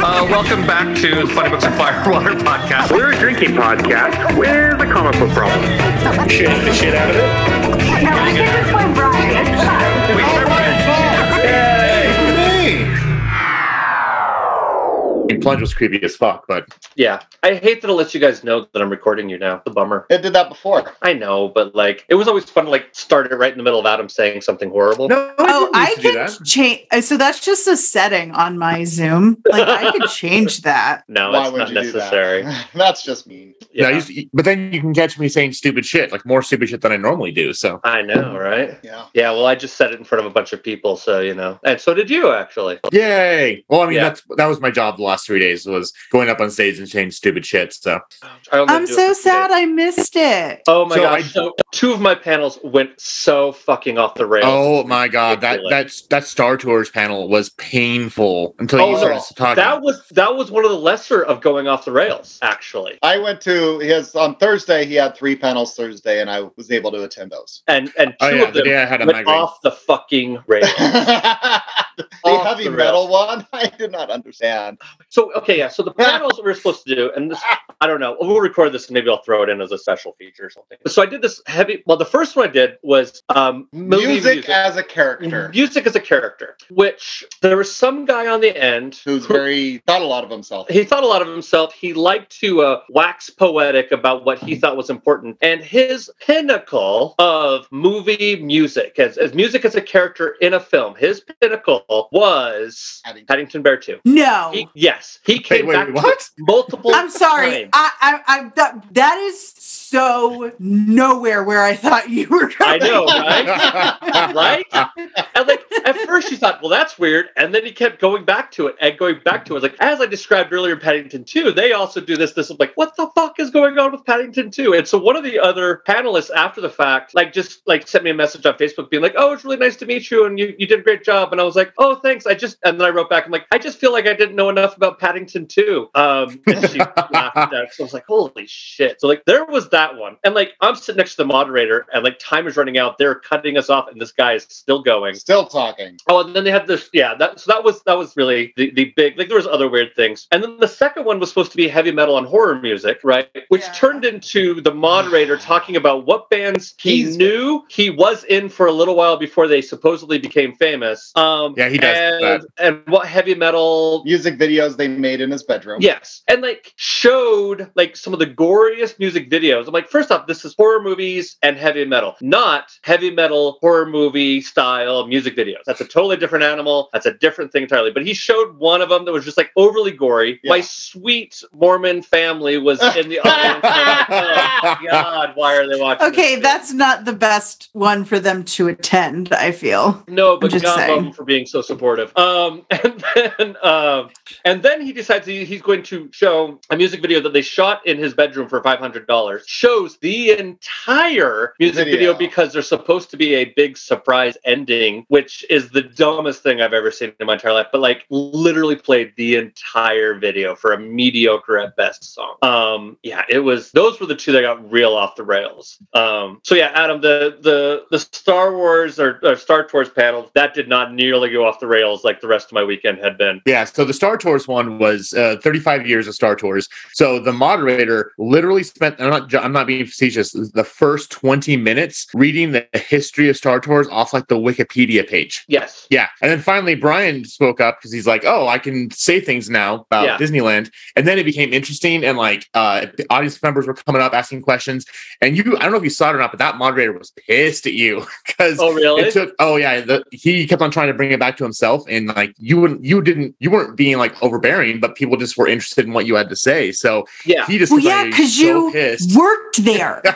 Uh, welcome back to the Funny Books and Firewater podcast. We're a drinking podcast with a comic book problem. Shit the shit out of it. No, I think this one, Brian. It's fun. Plunge was creepy as fuck, but Yeah, I hate that it lets you guys know that I'm recording you now. The bummer. It did that before. I know, but like, it was always fun to like start it right in the middle of Adam saying something horrible. no. Oh, didn't I do can that. change. Uh, so that's just a setting on my Zoom. Like I could change that. No, Why it's would not you necessary. do that? That's just mean. Yeah, used to- but then you can catch me saying stupid shit, like more stupid shit than I normally do. So I know, right? Yeah. Yeah, well, I just said it in front of a bunch of people, so you know, and so did you actually. yay! Well, I mean Yeah. that's that was my job the last three days was going up on stage and saying stupid shit. So I only I'm so sad days. I missed it. Oh my So gosh! I- so two of my panels went so fucking off the rails. oh my god, that Ridiculous. that's that Star Tours panel was painful until Oh, you no. started talking. that was that was one of the lesser of going off the rails, actually. I went to his on Thursday. He had three panels Thursday, and I was able to attend those. And and oh, two oh yeah, of the them day I had a went migraine. off the fucking rails. the heavy the metal one, I did not understand. Oh so okay, yeah. So the panels that we're supposed to do, and this I don't know. We'll record this and maybe I'll throw it in as a special feature or something. So I did this heavy. Well, the first one I did was um, movie Music, as a character, Music as a character, which there was some guy on the end who's who- very thought a lot of himself. he thought a lot of himself. He liked to uh, wax poetic about what he thought was important. And his pinnacle of movie music, as, as music as a character in a film, his pinnacle was Paddington. Paddington Bear 2. No. He, yes, he came wait, back what? multiple I'm sorry. times. I, I, I that, that is so nowhere where I thought you were Going. I know, right? right? And like at first you thought, well, that's weird, and then he kept going back to it and going back to it. Like as I described earlier, in Paddington Two, they also do this. This I'm like, what the fuck is going on with Paddington Two? And so one of the other panelists after the fact, like just like sent me a message on Facebook being like, oh, it's really nice to meet you, and you you did a great job. And I was like, oh, thanks. I just and then I wrote back, I'm like, I just feel like I didn't know enough about Paddington too. Um, and she laughed at that. So I was like, holy shit. So like there was that one, and like I'm sitting next to the moderator, and like time is running out. They're cutting us off, and this guy is still going. Still talking. Oh, and then they had this, yeah. That so that was that was really the, the big like there was other weird things, and then the second one was supposed to be heavy metal and horror music, right? Which Yeah. turned into the moderator talking about what bands he He's- knew he was in for a little while before they supposedly became famous. Um, Yeah, he does and, that. and what heavy metal Music videos they made in his bedroom. Yes, and like showed like some of the goriest music videos. I'm like, first off, this is horror movies and heavy metal, not heavy metal horror movie style music videos. That's a totally different animal. That's a different thing entirely. But he showed one of them that was just like overly gory. My sweet Mormon family was in the audience. like, oh God, why are they watching? Okay, this? that's not the best one for them to attend, I feel. No, but just God saying. love him for being so supportive. Um, and then, um, and then he decides he's going to show a music video that they shot in his bedroom for five hundred dollars. Shows the entire music video. Video. because there's supposed to be a big surprise ending, which is the dumbest thing I've ever seen in my entire life. But like, literally played the entire video for a mediocre at best song. Um, yeah, it was. Those were the two that got real off the rails. Um, so yeah, Adam, the the the Star Wars or, or Star Tours panel that did not nearly go off the rails like the rest of my weekend had been. Yeah, so the Star Tours one was uh, 35 years of Star Tours. So the moderator literally spent I'm not I'm not being facetious, the first 20 minutes reading the history of Star Tours off like the Wikipedia page. Yes. Yeah. And then finally Brian spoke up because he's like, "Oh, I can say things now about Yeah. Disneyland." And then it became interesting and like uh the audience members were coming up asking questions. And you I don't know if you saw it or not, but that moderator was pissed at you because Oh really? it took oh yeah the, he kept on trying to bring it back to himself and like you wouldn't you didn't you weren't being like overbearing but people just were interested in what you had to say so yeah. he just Well, was yeah, because so you pissed worked there.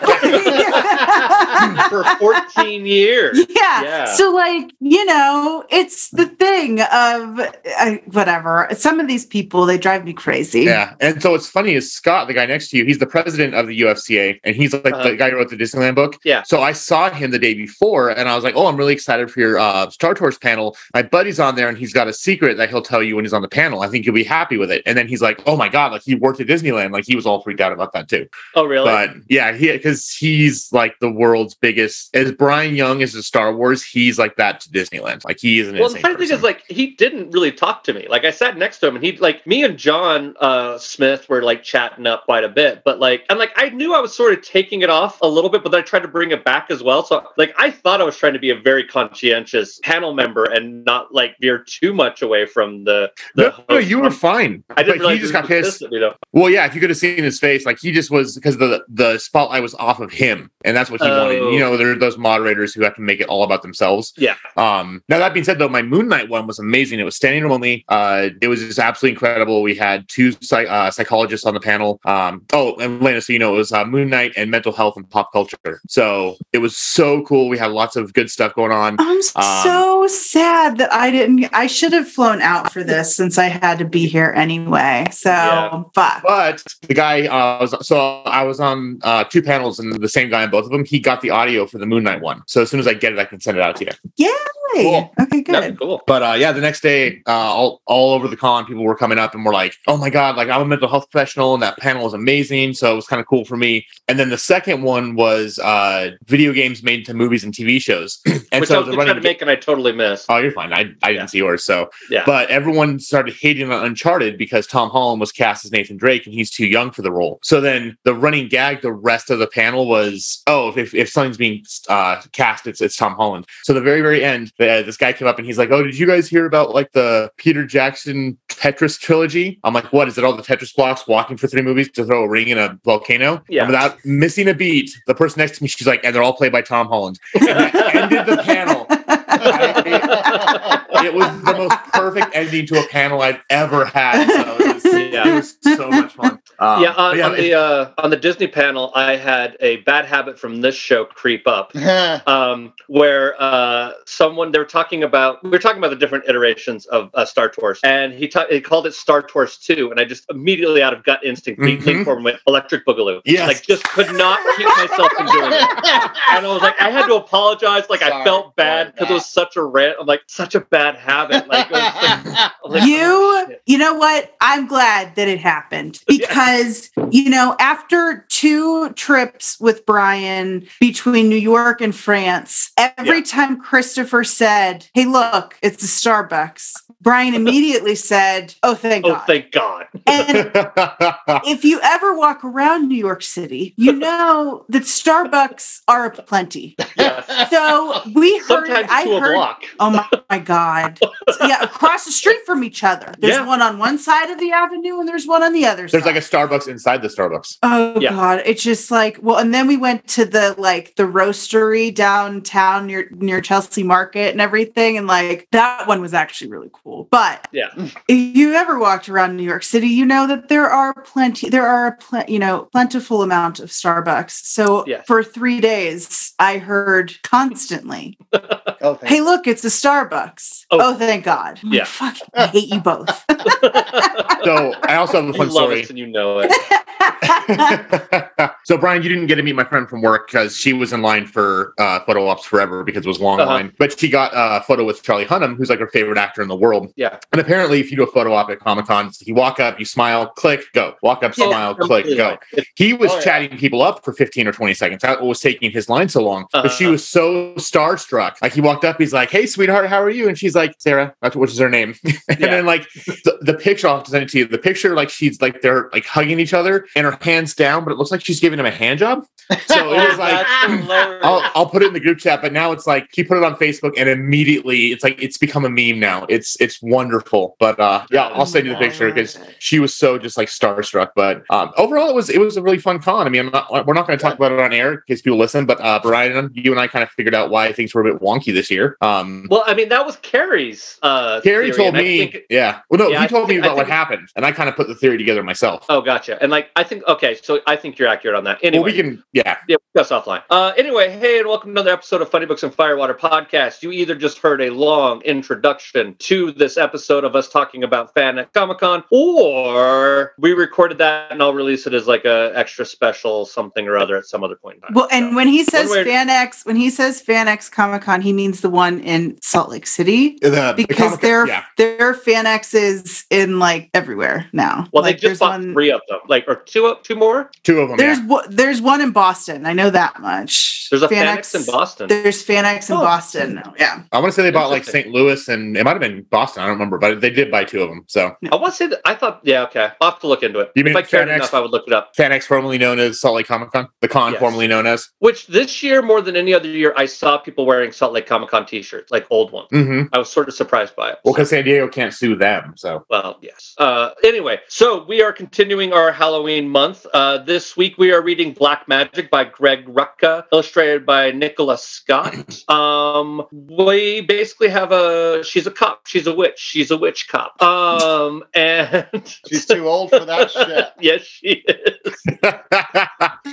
for 14 years. Yeah. Yeah. So, like, you know, it's the thing of uh, whatever. Some of these people, they drive me crazy. yeah and so what's funny is scott the guy next to you he's the president of the ufca and he's like Uh-huh. the guy who wrote the disneyland book Yeah. so i saw him the day before and i was like oh i'm really excited for your uh, star tours panel my buddy's on there and he's got a secret that he'll tell you when he's on the panel i think you'll be really happy with it. And then he's like, "Oh my god!" Like he worked at Disneyland. Like he was all freaked out about that too. Oh, really? But yeah, he because he's like the world's biggest. As Brian Young is to Star Wars, he's like that to Disneyland. Like he is an well, the funny thing is, like, he didn't really talk to me. Like, I sat next to him, and he, like, me and John uh, Smith were like chatting up quite a bit. But like, and like, I knew I was sort of taking it off a little bit, but then I tried to bring it back as well. So, like, I thought I was trying to be a very conscientious panel member and not like veer too much away from the. the no, no, you were fine. I didn't but he just got pissed. at me, though. Well, yeah, if you could have seen his face, like he just was because the the spotlight was off of him, and that's what he wanted. Oh. You know, there are those moderators who have to make it all about themselves. Yeah. Um. Now that being said, though, my Moon Knight one was amazing. It was standing room only. Uh, it was just absolutely incredible. We had two psych- uh, psychologists on the panel. Um. Oh, and Lena, so you know, it was uh, Moon Knight and mental health and pop culture. So it was so cool. We had lots of good stuff going on. I'm Um, so sad that I didn't. I should have flown out for this since I had to be here anyway. So Yeah. fuck. But the guy, uh, was, so I was on uh, two panels, and the same guy on both of them. He got the audio for the Moon Knight one. So as soon as I get it, I can send it out to you. Yeah. Cool. Okay, That's good. cool. But uh, yeah, the next day, uh, all all over the con, people were coming up and were like, "Oh my god, like I'm a mental health professional, and that panel was amazing." So it was kind of cool for me. And then the second one was uh, video games made into movies and TV shows. and Which I was the trying running. to make, and I totally missed. Oh, you're fine. I, I Yeah. didn't see yours. So, Yeah. but everyone started hating on Uncharted because Tom Holland was cast as Nathan Drake and he's too young for the role. So then the running gag, the rest of the panel was, oh, if, if something's being uh, cast, it's, it's Tom Holland. So the very, very end, uh, this guy came up and he's like, oh, did you guys hear about like the Peter Jackson Tetris trilogy? I'm like, what is it? All the Tetris blocks walking for three movies to throw a ring in a volcano? Yeah. And without missing a beat, the person next to me, she's like, and they're all played by Tom Holland. And that ended the panel. It was the most perfect ending to a panel I've ever had. So it was, Yeah. it was so much fun. Um, yeah, on, but on the uh, on the Disney panel, I had a bad habit from this show creep up, um, where uh, someone they were talking about we were talking about the different iterations of uh, Star Tours, and he ta- he called it Star Tours Two, and I just immediately out of gut instinct beat Mhm. King Corbin went Electric Boogaloo. Yes. like just could not keep myself from doing it, and I was like, I had to apologize, like I felt bad because it was such a rant. I'm like such a bad habit, like, it was like like, you oh, you know what? I'm glad that it happened because you know after two trips with brian between new york and france every Yeah. time christopher said hey look it's a starbucks brian immediately said oh thank oh, God. oh thank God. and if you ever walk around new york city you know that starbucks are plenty. Yes. so we heard Sometimes i to a heard block. Oh my, my God. So, yeah, across the street from each other. There's Yeah. one on one side of the avenue and there's one on the other There's side. like a Starbucks inside the Starbucks. Oh Yeah. God. It's just like well, and then we went to the like the roastery downtown near near Chelsea Market and everything. And like that one was actually really cool. But Yeah. if you ever walked around New York City, you know that there are plenty there are a pl- you know, plentiful amount of Starbucks. So Yeah. for three days I heard constantly oh, thank Hey, look, it's a Starbucks. Oh. Oh, thank God. I'm like, Yeah. Fuck, I hate you both. So I also have a you fun love story. and you know it. so Brian, you didn't get to meet my friend from work because she was in line for uh, photo ops forever because it was long Uh-huh. line. But she got a photo with Charlie Hunnam, who's like her favorite actor in the world. Yeah. And apparently, if you do a photo op at Comic Con, you walk up, you smile, click, go. Walk up, Yeah. smile, click, go. He was Oh, yeah. chatting people up for 15 or 20 seconds. That was taking his line so long. But she Uh-huh. was so starstruck. Like he walked up, he's like, Hey, sweetheart, how are you? And she's like, Sarah, that's which is her name. and Yeah. then like the, the picture, I'll send it to you. The picture, like she's like they're like hugging each other and her hands down, but it looks like she's giving him a hand job. So it was like I'll, I'll put it in the group chat, but now it's like he put it on Facebook and immediately it's like it's become a meme now. It's it's wonderful. But uh yeah, I'll send you the picture because she was so just like starstruck. But um overall it was it was a really fun con. I mean, I'm not, we're not going to talk about it on air in case people listen, but uh Brian, you and I kind of figured out why things were a bit wonky this year. Um well, I mean, that was Carrie's. Uh, Carrie theory, told me, think- yeah. Well, no, Yeah, he I told me think- I about what think- happened, and I kind of put the theory together myself. oh, gotcha. And like, I think okay, so I think you're accurate. on that. Anyway, Well, we can. Yeah. yeah, that's offline. Uh, anyway, hey, and welcome to another episode of Funny Books and Firewater podcast. You either just heard a long introduction to this episode of us talking about FanX Comic Con, or we recorded that and I'll release it as like a extra special something or other at some other point in time. Well, and So, when he says way or- FanX, when he says FanX Comic Con, he means the one in Salt Lake City The- the because comic- their yeah. their FanX is in like everywhere now. well, like, they just bought three of them, like or two, up, two more. two of them. There's yeah. one- there's one in Boston. I know that much. There's a FanX in Boston. There's FanX in Oh. Boston. now, Yeah. I want to say they bought like St. Louis and it might have been Boston. I don't remember, but they did buy two of them. So I want to say that I thought, yeah, okay, I'll have to look into it. You mean if I cared FanX? enough, I would look it up. FanX, formerly known as Salt Lake Comic Con, the con Yes. formerly known as. Which this year, more than any other year, I saw people wearing Salt Lake Comic Con T-shirts, like old ones. Mm-hmm. I was sort of surprised by it. Well, because San Diego can't sue them, so Well, yes. Uh, anyway, so we are continuing our Halloween month. Uh, this week we are reading Black Magick by Greg Rucka, illustrated by Nicola Scott. Um, we basically have a she's a cop, she's a witch, she's a witch cop. Um, and She's too old for that shit. yes, she is.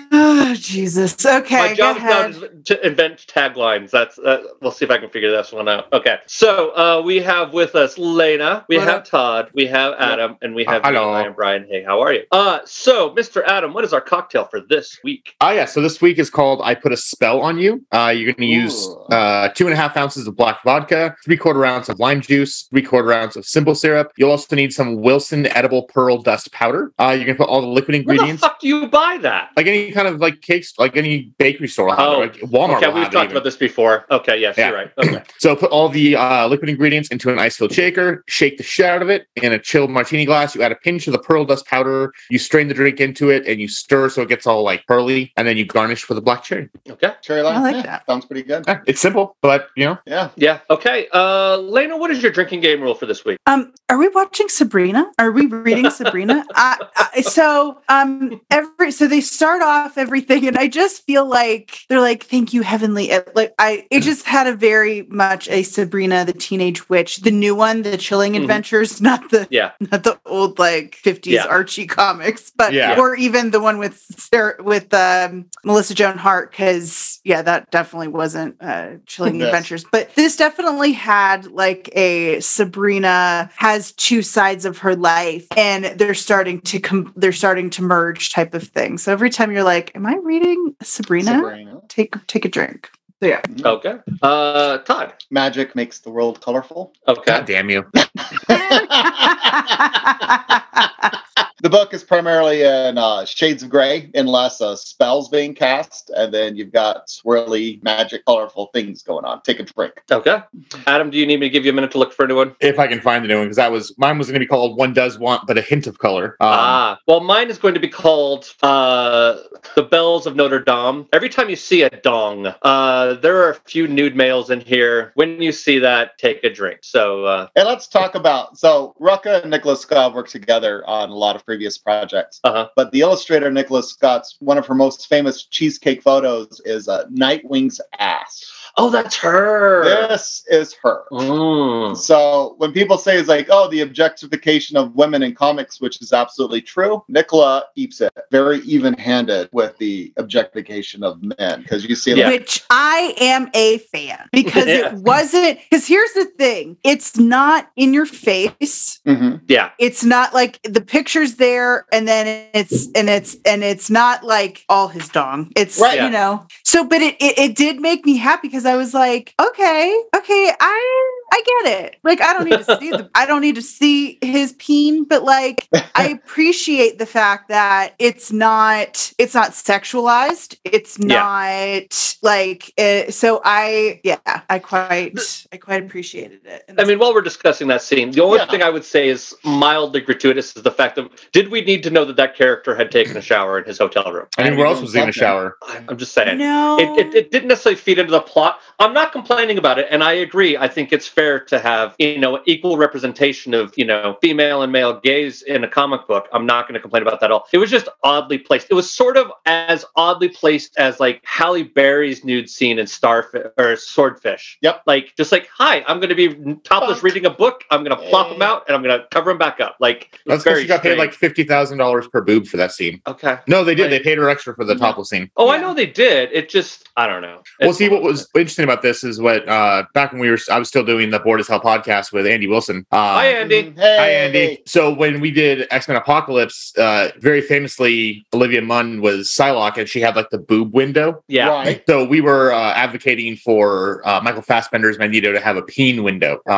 Oh Jesus. Okay. My go job is now ahead. to invent taglines. That's uh, we'll see if I can figure this one out. Okay, so uh, we have with us Lena, we What have up? Todd, we have Adam, and we have Uh, me, hello. I am Brian. Hey, how are you? Uh, so Mr. Adam, what is our cocktail for this week? Ah, yeah. So this week is called "I Put a Spell on You." Uh, you're going to use uh, two and a half ounces of black vodka, three quarter ounce of lime juice, three quarter ounce of simple syrup. You'll also need some Wilson edible pearl dust powder. Uh, you're going to put all the liquid ingredients. Where the ingredients, fuck do you buy that? like any kind of like cakes, like any bakery store. Oh, it, like Walmart. okay, we've talked about this before. Okay, yes, Yeah. you're right. Okay. So put all the uh, liquid ingredients into an ice-filled shaker. Shake the shit out of it in a chilled martini glass. You add a pinch of the pearl dust powder. You strain the drink into it, and you stir so it gets all like pearly. And then you garnish with a black cherry. Okay. Cherry lime. I like yeah, that. Sounds pretty good. Eh, It's simple, but you know, Yeah. Yeah. Okay. Uh, Lena, what is your drinking game rule for this week? Um, are we watching Sabrina? Are we reading Sabrina? I, I, so, um, every so they start off everything, and I just feel like they're like, "Thank you, Heavenly." Uh, Like I, it just had a very much a Sabrina the Teenage Witch, the new one, the Chilling Mhm. Adventures, not the Yeah. not the old like fifties Yeah. Archie comics, but Yeah. or even the one with Sarah, with um, Melissa Joan Hart, because yeah, that definitely wasn't uh, Chilling Yes. Adventures. But this definitely had like a Sabrina has two sides of her life, and they're starting to come they're starting to merge type of thing. So every time you're like, "Am I reading Sabrina?" Sabrina. Take take a drink. So yeah. Okay. Uh, Todd. Magic makes the world colorful. Okay. god damn you. The book is primarily in uh, shades of gray, unless a spell's being cast, and then you've got swirly, magic, colorful things going on. Take a drink. Okay. Adam, do you need me to give you a minute to look for a new one? If I can find the new one, because that was mine was going to be called "One Does Want," but a hint of color. Um, ah, well, mine is going to be called uh, "The Bells of Notre Dame." Every time you see a dong, uh, there are a few nude males in here. When you see that, take a drink. So, uh, And let's talk about so Rucka and Nicholas Scott worked together on a lot of previous projects. Uh-huh. But the illustrator Nicola Scott's one of her most famous cheesecake photos is uh, Nightwing's ass. Oh, that's her. This is her. Mm. So when people say it's like, oh, the objectification of women in comics, which is absolutely true, Nicola keeps it very even-handed with the objectification of men because you see, Yeah. like, which I am a fan because Yeah. it wasn't. Because here's the thing it's not in your face. Mhm. Yeah. It's not like the picture's there and then it's, and it's, and it's not like all his dong. It's, Right. you Yeah. know, so, but it, it, it did make me happy because I was like, okay, okay, I, I get it. Like, I don't need to see the, I don't need to see his peen, but like, I appreciate the fact that it's not it's not sexualized. It's not like uh, so. I yeah, I quite I quite appreciated it. I mean, while we're discussing that scene, the only Yeah. thing I would say is mildly gratuitous is the fact that did we need to know that that character had taken a shower in his hotel room? I mean, where else was he in the Something. shower? I'm just saying. no, It, it, it didn't necessarily feed into the plot. I'm not complaining about it, and I agree. I think it's fair to have you know equal representation of you know female and male gaze in a comic book. I'm not going to complain about that at all. It was just oddly placed. It was sort of as oddly placed as like Halle Berry's nude scene in Starfish or Swordfish. Yep. Like just like hi, I'm going to be topless reading a book. I'm going to plop them out and I'm going to cover them back up. Like That's because she got paid like fifty thousand dollars per boob for that scene. okay. No, they did. Right. They paid her extra for the topless scene. Oh, I know they did. It just I don't know. Well, It's see, what was interesting about this is what uh back when we were, I was still doing the Board as Hell podcast with Andy Wilson. Uh, Hi, Andy. Hey, Hi, Andy. So when we did X Men Apocalypse, uh, very famously, Olivia Munn was Psylocke, and she had like the boob window. Yeah. Right. So we were uh, advocating for uh, Michael Fassbender's Magneto to have a peen window.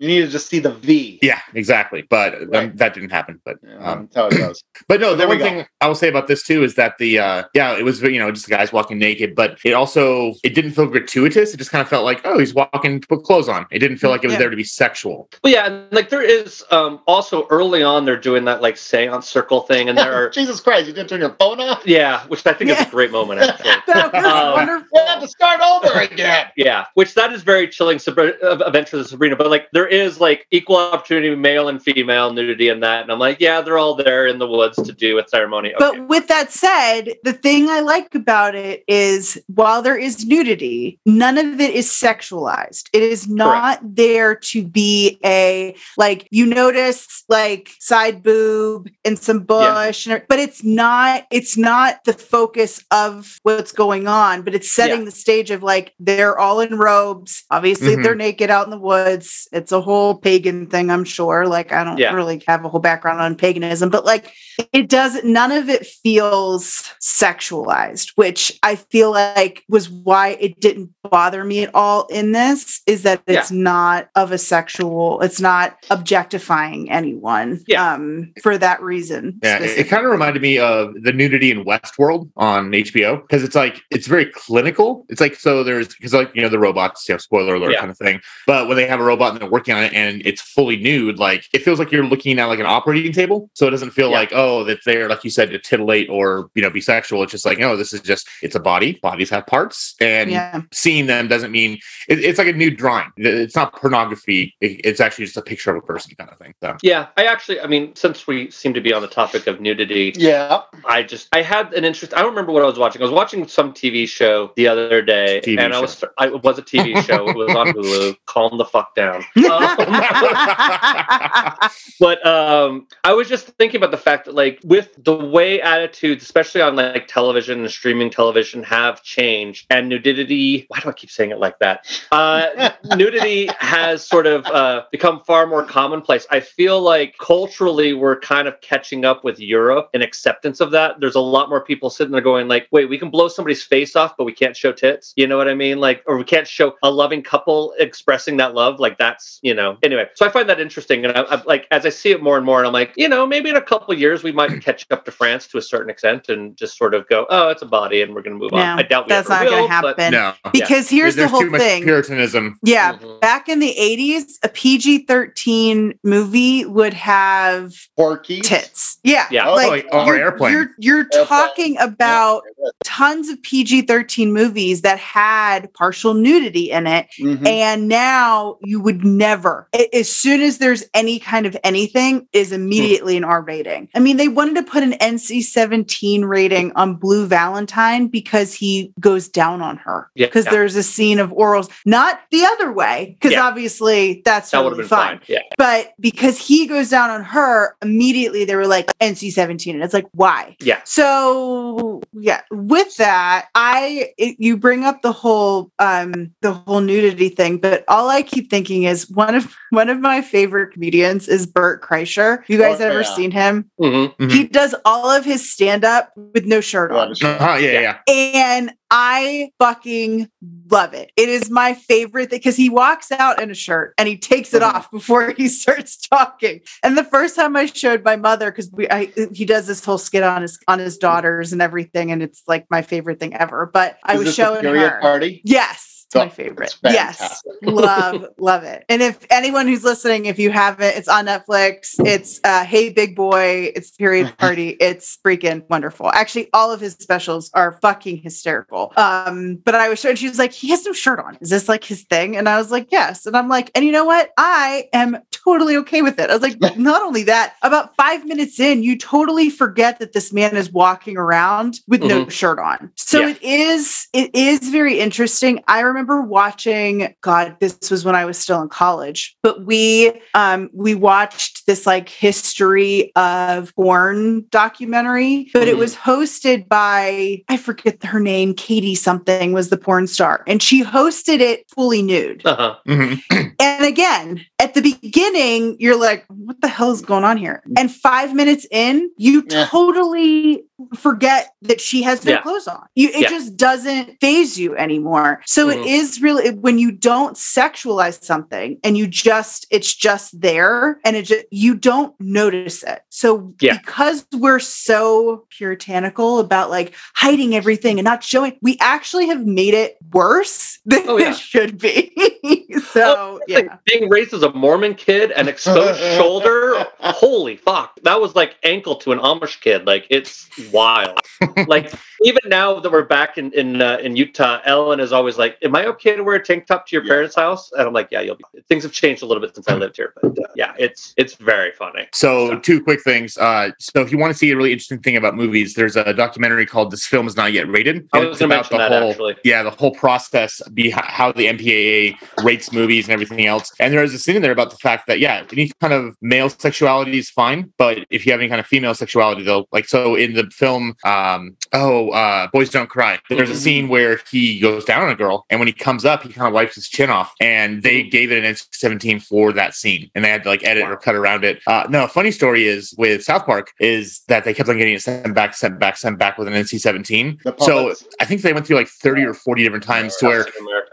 You need to just see the V. yeah, exactly. But um, that didn't happen. But Yeah, um, that's how it goes. But no, So the there one thing I will say about this too is that the uh yeah, it was you know just the guys walking naked, but it also it didn't feel gratuitous. It just kind of felt like oh he's walking to put clothes on. It didn't feel like it was Yeah. there to be sexual. Well, yeah, and like there is um also early on they're doing that like seance circle thing, and there are Jesus Christ, you didn't turn your phone off? yeah, which I think is a great moment actually. That was Um, wonderful. We have to start over again. Yeah, which that is very chilling Sabri- uh, event for Sabrina. But like, there is like equal opportunity, male and female nudity, and that. And I'm like, yeah, they're all there in the woods to do a ceremony. Okay. But with that said, the thing I like about it is while there is nudity, none of it is sexualized. It is not there to be a like you notice like side boob and some bush, and, but it's not. It's not the focus of what's going on. But it's setting Yeah. the stage of like they're all in robes. Obviously, Mhm. they're naked out in the woods. It's a whole pagan thing, I'm sure. Like I don't Yeah. really have a whole background on paganism, but like it doesn't none of it feels sexualized which i feel like was why it didn't bother me at all in this is that it's not of a sexual it's not objectifying anyone Yeah. um for that reason Yeah, it, specifically. kind of reminded me of the nudity in Westworld on HBO because it's like it's very clinical. It's like so there's because like you know the robots, you know, spoiler alert Yeah. kind of thing. But when they have a robot and they're working on it and it's fully nude, like it feels like you're looking at like an operating table. So it doesn't feel Yeah. like oh that's there like you said to titillate or you know be sexual. It's just like no, this is just it's a body. Bodies have parts, and yeah seeing them doesn't mean it, it's like a nude drawing. It's not pornography. It- it's actually just a picture of a person kind of thing. So yeah, I actually, I mean, since we seem to be on the topic of nudity, Yeah. I just I had an interest. I don't remember what I was watching. I was watching some TV show the other day, TV and I was I, it was a TV show. It was on Hulu. Calm the fuck down. Um, but um i was just thinking about the fact that like with the way attitudes especially on like television and streaming television have changed and nudity why do i keep saying it like that? Uh nudity has sort of uh become far more commonplace. I feel like culturally we're kind of catching up with europe in acceptance of that. There's a lot more people sitting there going like wait we can blow somebody's face off but we can't show tits? You know what i mean? Like or we can't show a loving couple expressing that love? Like that's you know anyway so i find that interesting and I, I like as i see it more and more and i'm like you know maybe in a couple of years we might catch up to france to a certain extent and just sort of go oh it's a body and we're going to move No, on i doubt we that's ever not gonna happen. but no, because here's there's the whole too much thing puritanism. yeah Mhm. back in the 80s a pg-13 movie would have Porky. tits yeah Yeah. Oh, like or you're, airplane. you're you're Airplane. talking about tons of PG-13 movies that had partial nudity in it Mhm. and now you would never a- as soon as there's any kind of anything is immediately an R rating. I mean they wanted to put an NC-17 rating on Blue Valentine because he goes down on her Yeah. because there's a scene of orals not the other way because Yeah. obviously that's that totally been fine fine yeah but because he goes down on her immediately they were like nc-17 and it's like why Yeah. so yeah with that i it, you bring up the whole um the whole nudity thing but all i keep thinking is one of one of my favorite comedians is bert kreischer you guys Oh, ever yeah. seen him Mhm. Mhm. he does all of his stand-up with no shirt on Uh-huh, yeah, yeah, yeah. and I fucking love it. It is my favorite because he walks out in a shirt and he takes it Mhm. off before he starts talking. And the first time I showed my mother, because we I, he does this whole skit on his on his daughters and everything, and it's like my favorite thing ever. But I was this showing period her. party. Yes. It's my favorite. It's Yes. love, love it. And if anyone who's listening, if you haven't, it's on Netflix. It's uh Hey Big Boy, it's Period Party. It's freaking wonderful. Actually, all of his specials are fucking hysterical. Um, but I was showing she was like, he has no shirt on. Is this like his thing? And I was like, yes. And I'm like, and you know what? I am totally okay with it. I was like, not only that, about five minutes in, you totally forget that this man is walking around with no shirt on. So Yeah. it is, it is very interesting. I remember watching, God, this was when I was still in college, but we um we watched this like history of porn documentary, but it Mhm. was hosted by I forget her name, Katie something was the porn star, and she hosted it fully nude. Uh-huh. Mhm. And again, at the beginning, you're like, what the hell is going on here? And five minutes in, you Yeah. totally forget that she has no Yeah. clothes on. You it Yeah. just doesn't phase you anymore. So it Mhm. is really when you don't sexualize something and you just it's just there and it just you don't notice it. So Yeah. because we're so puritanical about like hiding everything and not showing, we actually have made it worse than Oh, it should be. so Well, yeah. Being raised as a Mormon kid and exposed shoulder, holy fuck. That was like ankle to an Amish kid. Like it's wild. like even now that we're back in in uh, in Utah, Ellen is always like, "Am I okay to wear a tank top to your Yeah. parents' house?" And I'm like, "Yeah, you'll be." Things have changed a little bit since I lived here, but uh, yeah, it's it's very funny. So, So- two quick things. Uh, so, if you want to see a really interesting thing about movies, there's a documentary called "This Film Is Not Yet Rated." I was it's about the whole, actually. yeah, the whole process, be how the MPAA rates movies and everything else. And there is a scene in there about the fact that yeah, any kind of male sexuality is fine, but if you have any kind of female sexuality, though, like so in the film, um, oh, uh, Boys Don't Cry, there's a Mhm. scene where he goes down on a girl, and when he comes up, he kind of wipes his chin off, and they Mhm. gave it an NC-17 for that scene, and they had to like edit or cut around it. Uh, no, funny story is with South Park is that they kept on getting it sent back, sent back, sent back with an NC-17. So. I think they went through like 30 or 40 different times to where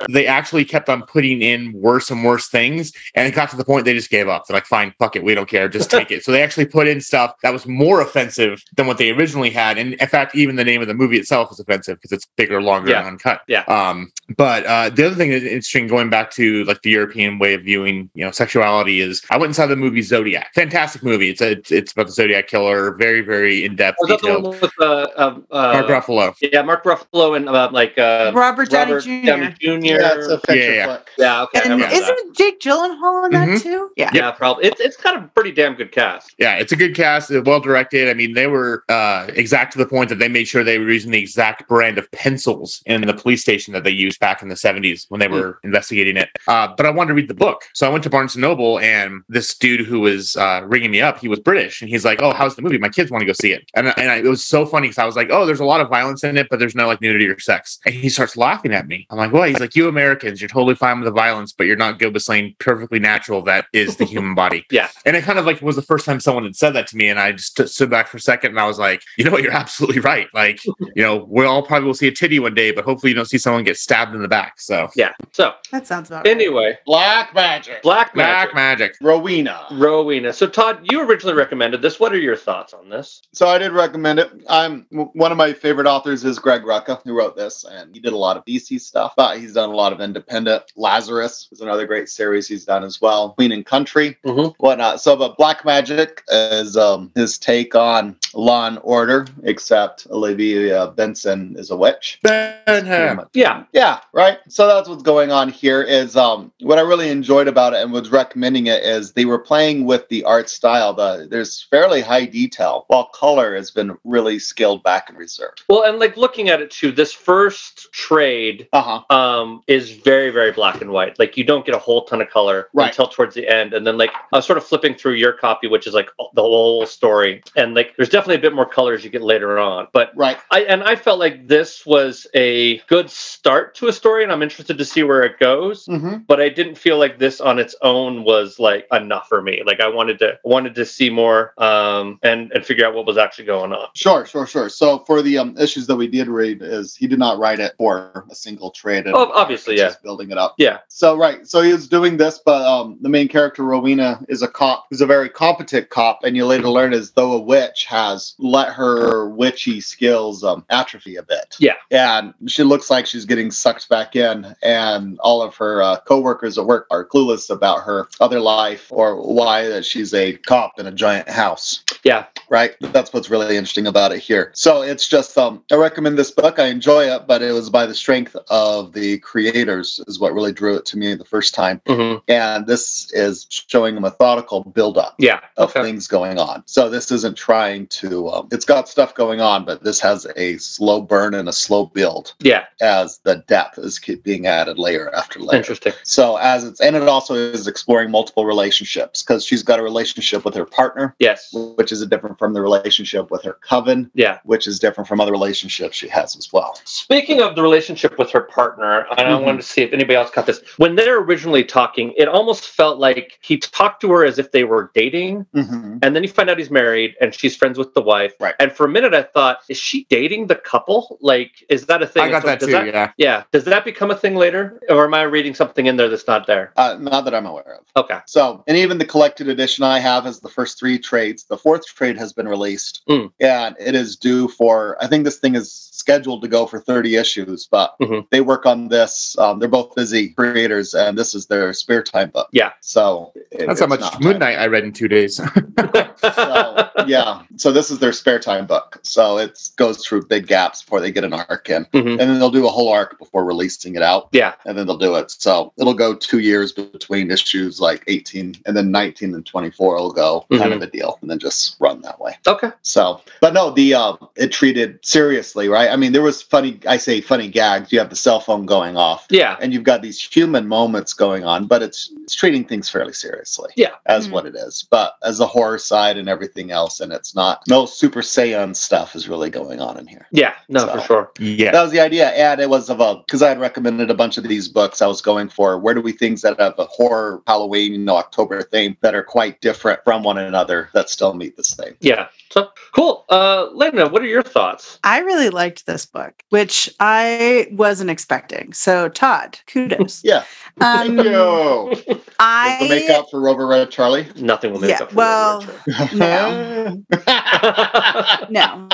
they actually kept on putting in worse and worse things. And it got to the point they just gave up. They're like, fine, fuck it. We don't care. Just take it. So they actually put in stuff that was more offensive than what they originally had. And in fact, even the name of the movie itself is offensive because it's bigger, longer, Yeah. and uncut. Yeah. Um, but uh, the other thing that's interesting, going back to like the European way of viewing, you know, sexuality is I went and saw the movie Zodiac. Fantastic movie. It's a, it's about the Zodiac killer. Very, very in depth, Was that the detailed. one with uh, um, uh, Mark Ruffalo. Yeah, Mark Ruffalo and uh, like uh, Robert Downey Robert Jr. Downey Jr. Yeah, it's a picture Yeah, yeah. Yeah, okay. I and remember that. isn't Jake Gyllenhaal in that Mhm. too? Yeah. Yeah, probably. It's it's kind of a pretty damn good cast. Yeah, it's a good cast, well directed. I mean, they were uh, exact to the point that they made sure they were using the exact brand of pencils in the police station that they used back in the 70s when they were investigating it. Uh, but I wanted to read the book. So I went to Barnes and Noble, and this dude who was uh, ringing me up, he was British. And he's like, Oh, how's the movie? My kids want to go see it. And, and I, it was so funny because I was like, Oh, there's a lot of violence in it, but there's no like nudity or sex. And he starts laughing at me. I'm like, What? He's like, You Americans, you're totally fine with the violence, but you're not good with something perfectly natural that is the human body. Yeah. And it kind of like was the first time someone had said that to me. And I just st- stood back for a second and I was like, you know what? You're absolutely right. Like, you know, we all probably will see a titty one day, but hopefully you don't see someone get stabbed in the back. So, Yeah. So That sounds about right. anyway, Black magic. Black black Magic. magic. Rowena. Rowena. So Todd, you originally recommended this. What are your thoughts on this? So I did recommend it. I'm one of my favorite authors is Greg Rucka, who wrote this, and he did a lot of DC stuff. But he's done a lot of independent. Lazarus is another great series he's done as well. Queen and Country, Mhm. whatnot. So, but Black Magick is um, his take on Law and Order, except Olivia Benson is a witch. Benham. Yeah. Yeah, right. So that's what's going on here. Is um what I really enjoyed about it and was recommending it is they were playing with the art style. The there's fairly high detail, while color has been really scaled back and reserved. Well, and like looking at it too, this first trade Uh huh. um is very very black and white like you don't get a whole ton of color Right. until towards the end and then like i was sort of flipping through your copy which is like the whole story and like there's definitely a bit more color as you get later on but Right. I and I felt like this was a good start to a story, and I'm interested to see where it goes. Mm-hmm. But I didn't feel like this on its own was like enough for me. Like I wanted to wanted to see more um, and and figure out what was actually going on. Sure, sure, sure. So for the um, issues that we did read, is he did not write it for a single trade. and Oh, obviously, yeah. just building it up. Yeah. So right, so he was doing doing this, but um, the main character Rowena is a cop who's a very competent cop, and you later learn as though a witch has let her witchy skills um, atrophy a bit. Yeah. and she looks like she's getting sucked back in, and all of her uh, coworkers at work are clueless about her other life or why that she's a cop in a giant house Yeah. right? That's what's really interesting about it here. So it's just um I recommend this book. I enjoy it, but it was by the strength of the creators is what really drew it to me the first time. Hmm And this is showing a methodical build up Yeah. of Okay. things going on. So this isn't trying to um, it's got stuff going on, but this has a slow burn and a slow build Yeah. as the depth is keep being added layer after layer. Interesting. So as it's and it also is exploring multiple relationships because she's got a relationship with her partner, Yes. which is different from the relationship with her coven, Yeah. which is different from other relationships she has as well. Speaking of the relationship with her partner, and I Mhm. wanted to see if anybody else caught this. When they're originally talking, it almost felt like he talked to her as if they were dating, Mm-hmm. and then you find out he's married and she's friends with the wife. Right. And for a minute, I thought, is she dating the couple? Like, is that a thing? I got So that too. yeah. Yeah. Does that become a thing later, or am I reading something in there that's not there? Uh, not that I'm aware of. Okay. So, and even the collected edition I have is the first three trades. The fourth trade has been released, Mm. and it is due for. I think this thing is scheduled to go for 30 issues, but Mhm. they work on this. Um, they're both busy creators, and this is their spare time book. Yeah. So it- That's how much not Moon time. Knight I read in two days. so yeah so this is their spare time book so it goes through big gaps before they get an arc in Mhm. and then they'll do a whole arc before releasing it out Yeah. and then they'll do it so it'll go two years between issues like 18 and then 19 and 24 will go kind Mhm. of a deal and then just run that way Okay. so but no the um it treated seriously right i mean there was funny i say funny gags you have the cell phone going off Yeah. and you've got these human moments going on, but it's it's treating things fairly seriously. Yeah. As Mhm. what it is. But as the horror side and everything else, and it's not no Super Saiyan stuff is really going on in here. Yeah. No, So- for sure. yeah. That was the idea. And it was of a because I had recommended a bunch of these books. I was going for where do we things that have a horror Halloween, you know, October theme that are quite different from one another that still meet this thing. Yeah. So cool. Uh, Lena, what are your thoughts? I really liked this book, which I wasn't expecting. So, Todd, kudos. Yeah. Um, Thank you. Does the I makeup for Rover Red Charlie? Nothing will make Yeah, up for well, Robert no. Richard. no.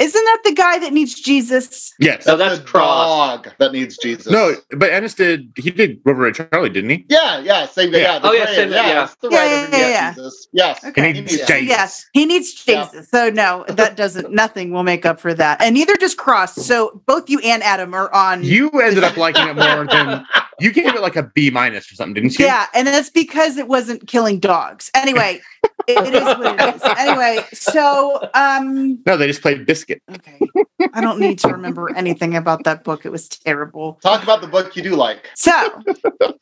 Isn't that the guy that needs Jesus? Yes. No, that's the Cross. dog that needs Jesus. No, but Ennis did. He did Rover Red Charlie, didn't he? Yeah, yeah, same guy. Yeah. Yeah. Oh, yeah, Graham, same- yeah. it's the Yeah, yeah, yeah, yeah. Jesus. Yes. Okay. He needs Yeah. Jesus. Yes, he needs Yeah. Jesus. So no, that doesn't. Nothing will make up for that, and neither does Crossed. So both you and Adam are on. You ended up liking it more than you gave it like a B minus or something, didn't you? Yeah, and that's because it wasn't killing dogs. Anyway, it, it is what it is. Anyway, so um, No, they just played Biscuit. okay, I don't need to remember anything about that book. It was terrible. Talk about the book you do like. So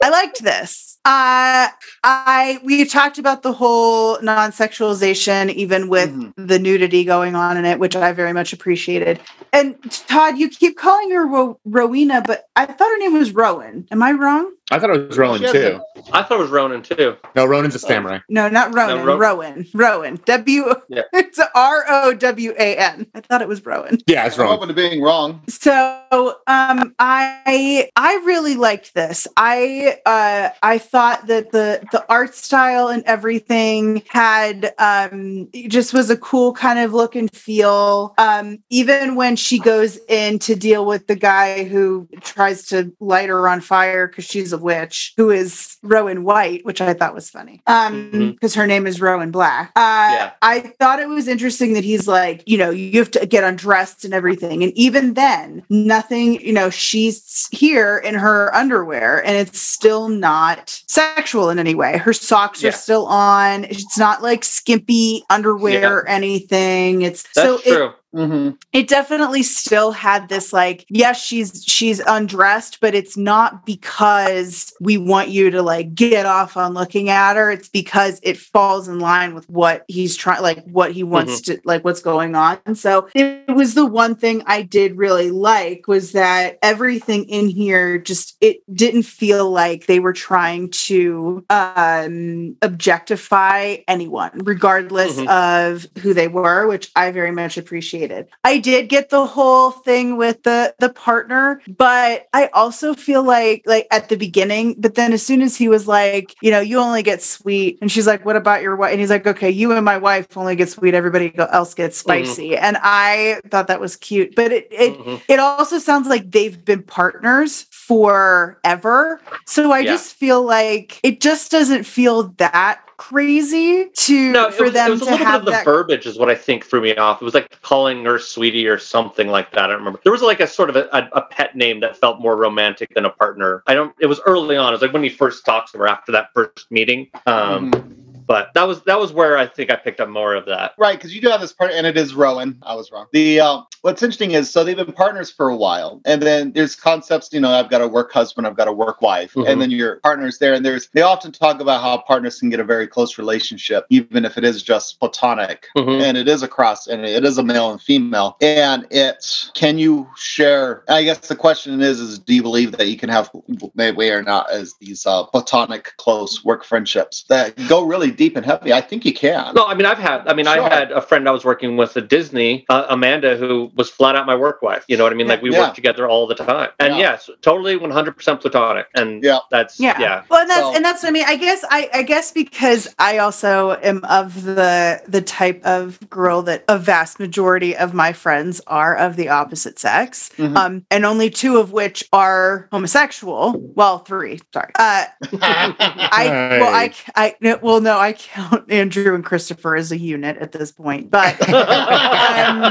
I liked this. Uh, I we talked about the whole non-sexualization, even with Mhm. the nudity going on in it, which I very much appreciated. And Todd, you keep calling her Ro- Rowena, but I thought her name was Rowan. Am I wrong? I thought it was Rowan too. I thought it was Ronan too. No, Ronan's a samurai. No, not Rowan. Ro- Rowan. Rowan. W. Yeah. It's R O W A N. I thought it was Rowan. Yeah, it's I'm Rowan. open to being wrong. So um I I really liked this. I uh I thought that the the art style and everything had um just was a cool kind of look and feel. Um even when she goes in to deal with the guy who tries to light her on fire because she's a witch, who is Rowan White, which I thought was funny. Um Mhm. because her name is Rowan Black. Uh Yeah. I thought it was interesting that he's like, you know, you have to get undressed and everything. And even then, nothing, you know, she's here in her underwear and it's still not sexual in any way. Her socks Yeah. are still on. It's not like skimpy underwear or anything. It's That's so it, true. Mm-hmm. it definitely still had this like yes she's she's undressed but it's not because we want you to like get off on looking at her it's because it falls in line with what he's trying like what he wants to like what's going on and so it was the one thing i did really like was that everything in here just it didn't feel like they were trying to um objectify anyone regardless Mhm. of who they were which i very much appreciated I did get the whole thing with the the partner, but I also feel like like at the beginning, but then as soon as he was like, you know, you only get sweet, and she's like, what about your wife? And he's like, okay, you and my wife only get sweet. Everybody else gets spicy. And I thought that was cute, but it it Mhm. it also sounds like they've been partners forever. So I Yeah. just feel like it just doesn't feel that crazy to No, for was, it them was a to little bit have of the verbiage is what I think threw me off. It was like calling her sweetie or something like that. I don't remember. There was like a sort of a, a, a pet name that felt more romantic than a partner. I don't. It was early on. It was like when he first talks to her after that first meeting. Um, Mhm. But that was that was where I think I picked up more of that. Right, because you do have this part, and it is Rowan. I was wrong. The uh, what's interesting is so they've been partners for a while, and then there's concepts. You know, I've got a work husband, I've got a work wife, Mhm. and then your partners there. And there's they often talk about how partners can get a very close relationship, even if it is just platonic, Mhm. and it is a cross, and it is a male and female. And it's can you share? I guess the question is: is do you believe that you can have maybe or not as these uh, platonic close work friendships that go really deep and heavy? I think you can. No, I mean I've had. I mean Sure. I had a friend I was working with at Disney, uh, Amanda, who was flat out my work wife. You know what I mean? Like we Yeah. worked together all the time. And Yeah. yes, totally 100% platonic. And Yeah. that's Yeah. yeah. Well, and that's So- and that's what I mean. I guess I I guess because I also am of the the type of girl that a vast majority of my friends are of the opposite sex. Mhm. Um, and only two of which are homosexual. Well, three. Sorry. Uh, I well, I I no, well, no, I count Andrew and Christopher as a unit at this point, but um,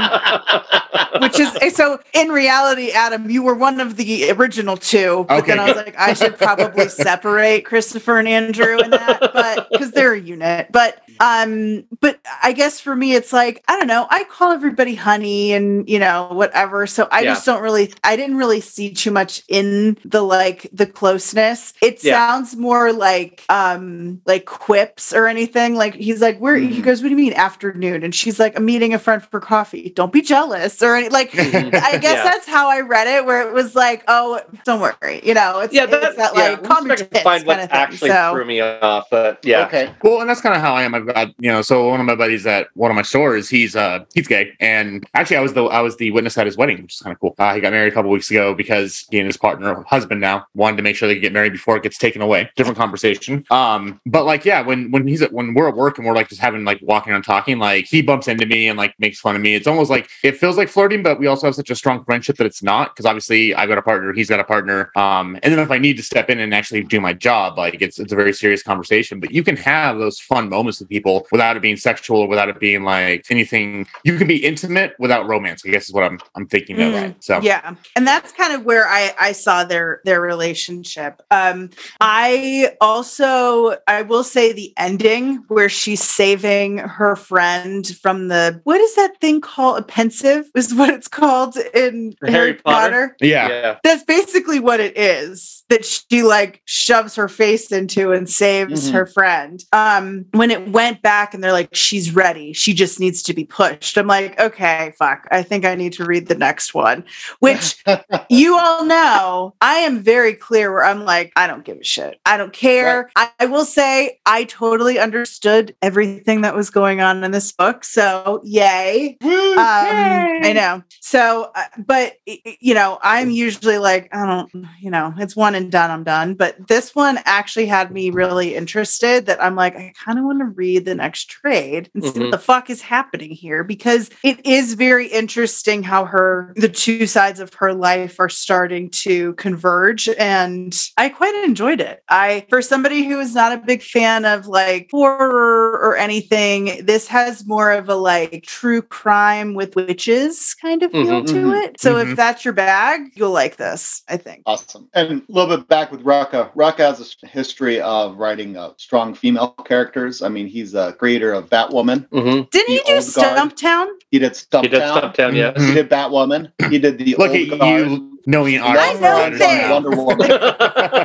which is eh, so in reality, Adam, you were one of the original two, but then I was like, I should probably separate Christopher and Andrew in that, but because they're a unit. But um, but I guess for me, it's like I don't know. I call everybody honey and you know whatever. So I Yeah. just don't really. I didn't really see too much in the like the closeness. It Yeah. sounds more like um like quips or anything. Like he's like, where he Mhm. goes, what do you mean afternoon? And she's like, I'm meeting a friend for coffee. Don't be jealous or any like. I guess Yeah. that's how I read it, where it was like, oh, don't worry, you know, it's, yeah, it's that, that yeah, like calm I your tits find what kind of thing. actually so threw me off, but yeah. Okay. Well, and that's kind of how I am. I've got you know, so one of my buddies at one of my stores, he's uh he's gay, and actually I was the I was the witness at his wedding, which is kind of cool. Uh, he got married a couple weeks ago because he and his partner, husband now, wanted to make sure they could get married before it gets taken away. Different conversation. Um, but like yeah, when when he's at when we're at work and we're like just having like walking and talking, like he bumps into me and like makes fun of me. It's almost like it feels like flirting, but we also have such a strong friendship that it's not because obviously I've got a partner, he's got a partner. Um, and then if I need to step in and actually do my job, like it's it's a very serious conversation. But you can have those fun moments with people without it being sexual or without it being like anything. You can be intimate without romance. I guess is what I'm I'm thinking of. Mm, So yeah and that's kind of where i i saw their their relationship um i also i will say the ending where she's saving her friend from the what is that thing called a Pensieve is what it's called in Harry harry, Potter? potter, yeah. yeah. that's basically what it is that she like shoves her face into and saves Mhm. her friend um when it went back and they're like she's ready she just needs to be pushed i'm like okay fuck i think i need to read the next one which you all know I am very clear where I'm like, I don't give a shit. I don't care. I, I will say I totally understood everything that was going on in this book. So yay. Um, I know. So, uh, but you know, I'm usually like, I don't, you know, it's one and done. I'm done. But this one actually had me really interested. That I'm like, I kind of want to read the next trade and see Mhm. what the fuck is happening here because it is very interesting how her the two sides of her life are starting to converge, and I quite enjoyed it. I, for somebody who is not a big fan of like horror or anything, this has more of a like true crime with witches kind of feel Mhm, to mhm, it. So mhm. if that's your bag, you'll like this. I think. Awesome. And a little bit back with Rucka. Rucka has a history of writing uh, strong female characters. I mean, he's a creator of Batwoman. hmm Didn't he do Stumptown? He did Stumptown. He did Stumptown, yeah. He did Batwoman. He did the Look Old at Guard. you knowing I know Wonder things. Woman.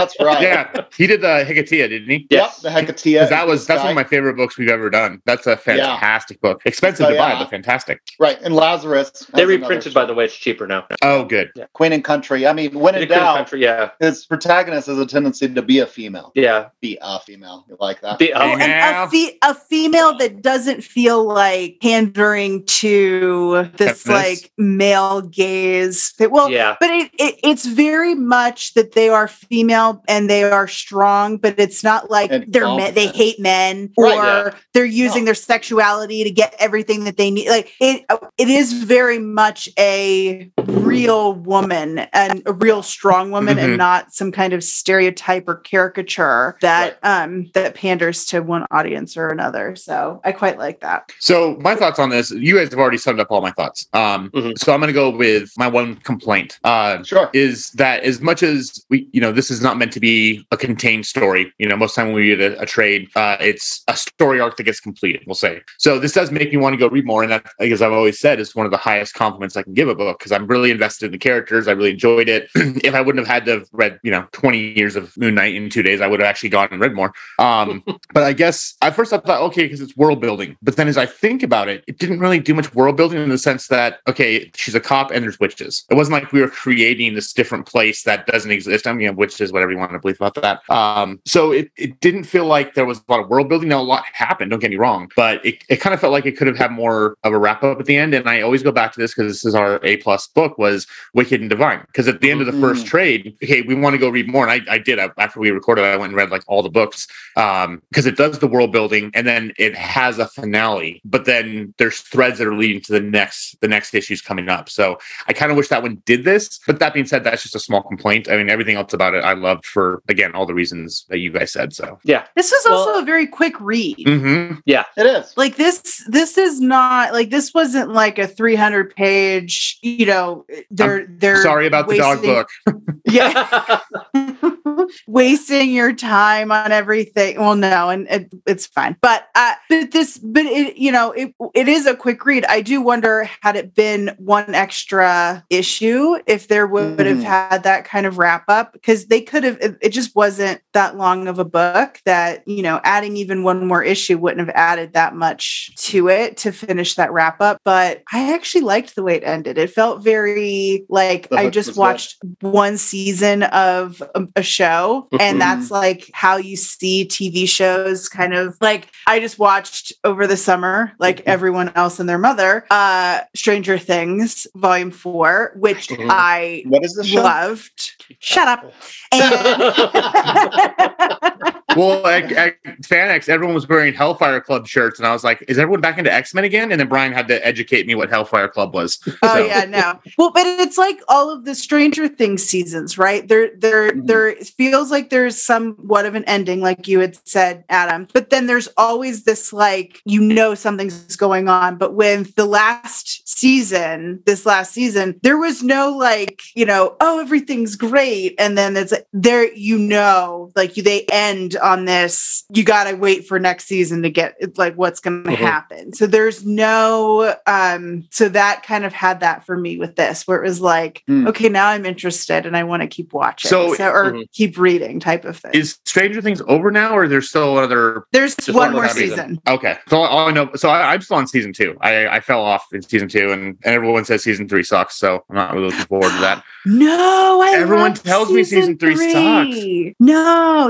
That's right. Yeah, he did the Hiketeia, didn't he? Yes. Yep, the Hiketeia. 'Cause that was that's one of my favorite books we've ever done. That's a fantastic book. Expensive So, to buy, yeah. but fantastic. right. And Lazarus. They reprinted, by the way. It's cheaper now. Oh, good. Queen and Country. I mean, when In in the doubt, country, yeah, his protagonist has a tendency to be a female. yeah. Be a female. You like that? The, Oh, oh, and a, Female. fe- a female that doesn't feel like pandering to this Feminist. like male gaze. That- Well, yeah. but it, it it's very much that they are female and they are strong, but it's not like And they're men, they hate men or Right, yeah. they're using No. their sexuality to get everything that they need. Like it it is very much a real woman and a real strong woman Mhm. and not some kind of stereotype or caricature that um that panders to one audience or another. So I quite like that. So my thoughts on this, you guys have already summed up all my thoughts. Um, Mhm. so I'm going to go with my one complaint. Uh, Sure. is that as much as we, you know, this is not meant to be a contained story. You know, most time when we read a, a trade, uh, it's a story arc that gets completed. We'll say. So this does make me want to go read more, and that, as I've always said, is one of the highest compliments I can give a book because I'm really invested in the characters. I really enjoyed it. if I wouldn't have had to have read, you know, 20 years of Moon Knight in two days, I would have actually gone and read more. Um, but I guess at first I thought, okay, because it's world building. But then as I think about it, it didn't really do much world building in the sense that, okay, she's a cop and there's witches. It wasn't like we were creating this different place that doesn't exist. I mean, witches, whatever you want to believe about that. Um, so it, it didn't feel like there was a lot of world building. Now, a lot happened, don't get me wrong, but it, it kind of felt like it could have had more of a wrap up at the end. And I always go back to this because this is our A plus book was Wicked and Divine. Because at the end of the first Mhm. trade, hey, we want to go read more. And I, I did. I, after we recorded, I went and read like all the books um because it does the world building and then it has a finale but then there's threads that are leading to the next the next issues coming up so i kind of wish that one did this but that being said that's just a small complaint i mean everything else about it i loved for again all the reasons that you guys said so Yeah. This was also Well- a very quick read. hmm Yeah, It is. like this this is not like this wasn't like a 300 page you know they're they're sorry about the dog book. Yeah. Wasting your time on everything. Well no and it, it's fine. But uh but this but it you know it it is a quick read. I do wonder had it been one extra issue if there would have Mhm. had that kind of wrap up? Because they could have it, it just wasn't that long of a book that you know adding even one more issue wouldn't have added that much to it to finish that wrap up. But i actually liked the way it ended. It felt very like i just was good. watched one season of a, a show and that's like how you see tv shows kind of like i just watched over the summer like everyone else and their mother uh stranger things volume four which Mhm. i What is the loved. Shut up. And well at, at FanX everyone was wearing hellfire club shirts and i was like is everyone back into x-men again and then brian had to educate me what hellfire club was Oh So- yeah, no. Well, but it's like all of the Stranger Things seasons, right? There, there, Mhm. there feels like there's somewhat of an ending, like you had said, Adam. But then there's always this like you know something's going on. But with the last season, this last season, there was no like you know, oh everything's great, and then it's there. You know, like you, they end on this. You gotta wait for next season to get like what's going to Mhm. happen. So there's no um. So that kind of had that for me with this, where it was like, Hmm. okay, now I'm interested and I want to keep watching, So- or Mhm. keep reading, type of thing. is stranger things over now or there's still another there's one one more season. season. Okay. So all I know, so I, I'm still on season two. I, I fell off in season two, and, and everyone says season three sucks. So I'm not really looking forward to that. No, I Everyone tells me season three three. No,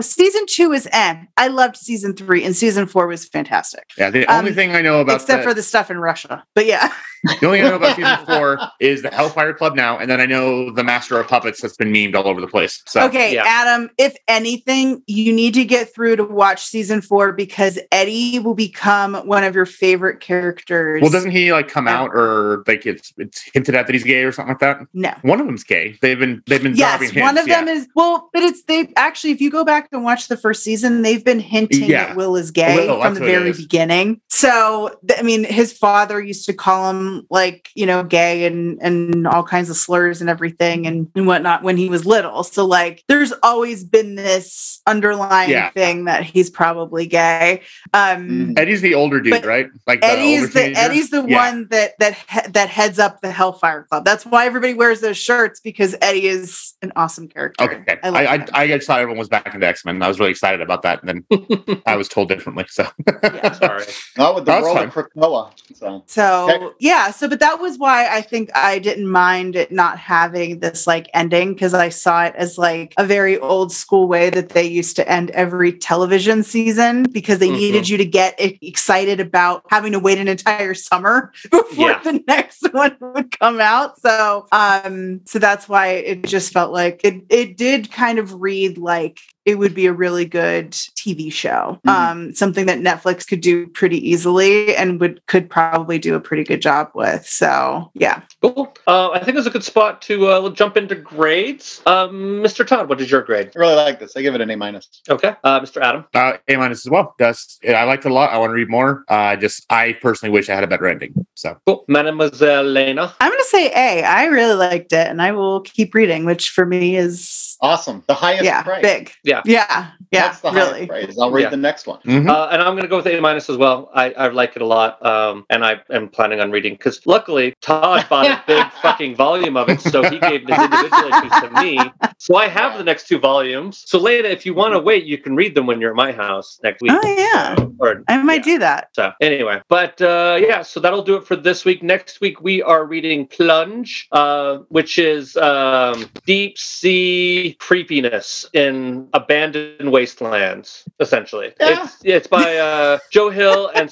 season two is M. I loved season three, and season four was fantastic. Yeah. The Um, only thing I know about Except the, for the stuff in Russia. But yeah. the only thing I know about season four is the Hellfire Club now, and then I know the Master of Puppets that's been memed all over the place. So okay, yeah. Adam, if anything, you need to get through to watch season four because Eddie will become one of your favorite characters. Well, doesn't he like come Yeah. out or like it's it's hinted at that he's gay or something like that? no. One of them's gay. They've been they've been Yes, dropping one hints, of them is well, but it's they actually. If you go back and watch the first season, they've been hinting Yeah. that Will is gay Will, from the very beginning. So th- I mean, his father used to call him him like you know gay and and all kinds of slurs and everything and, and whatnot when he was little so like there's always been this underlying Yeah. thing that he's probably gay um Mm. Eddie's the older dude, right? Like Eddie's the teenager? Eddie's the Yeah. one that that he- that heads up the Hellfire Club. That's why everybody wears those shirts because Eddie is an awesome character. Okay, I I I. I, just thought everyone was back into X Men. I was really excited about that, and then I was told differently. So Yeah. Sorry. Not with the That's role fine. of Krakoa. So So Okay. Yeah, so but that was why I think I didn't mind it not having this like ending because I saw it as like a very old school way that they used to end every television season because they Mhm. needed you to get excited about having to wait an entire summer before Yeah. the next one would come out. So um so that's why it just felt like it it did kind of read like it would be a really good TV show. Mhm. Um, something that Netflix could do pretty easily and would could probably do a pretty good job with. So yeah. Cool. Uh, I think it's a good spot to uh, jump into grades. Um, Mr. Todd, what is your grade? I really like this. I give it an A minus. Okay. Uh, Mr. Adam. uh, A minus as well. That's I liked it a lot. I want to read more. Uh, just I personally wish I had a better ending. So Cool. Mademoiselle Lena. I'm gonna say A. I really liked it and I will keep reading, which for me is Awesome. The highest yeah, praise. big. Yeah. Yeah. Yeah. That's the really. highest praise. I'll read Yeah. the next one. mhm. Uh, and I'm going to go with A minus as well. I, I like it a lot, um, and I am planning on reading because luckily Todd bought a big fucking volume of it, so he gave his individual issues to me. So I have the next two volumes. So Lena, if you want to wait, you can read them when you're at my house next week. Oh yeah. So- or I might yeah. do that. So anyway, but uh, yeah, so that'll do it for this week. Next week we are reading Plunge, uh, which is um, deep sea creepiness in abandoned wastelands. Essentially, Yeah. it's it's by uh, Joe Hill and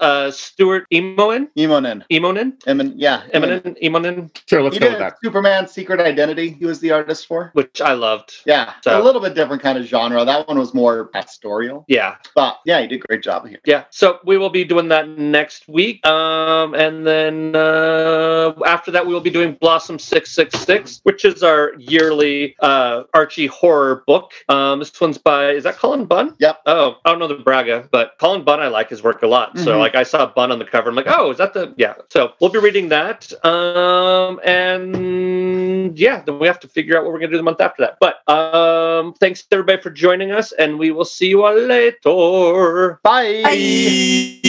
uh, Stuart Immonen. Immonen. Immonen, Emin, yeah. Emin. Eminem, Sure, let's He go did with that. Superman Secret Identity. He was the artist for. which I loved. Yeah. So- a little bit different kind of genre. That one was more pastoral. Yeah, But yeah, he did a great job here. Yeah, so we will be doing that next week. Um, and then uh, after that, we will be doing Blossom 666, which is our yearly uh, Archie horror book. Um, this one's by, is that Cullen Bunn? Yep. Oh, I don't know the Braga, but Cullen Bunn, I like his work a lot. So, Mhm. like, I saw Bunn on the cover. I'm like, oh, is that the, yeah. So we'll be reading that. Um, and yeah, then we have to figure out what we're going to do the month after that. But um, thanks everybody for joining us, and we will see you all later. Bye.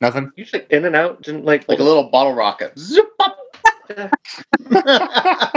Nothing. You Usually in and out, didn't like Like a little bottle rocket. Zoop up.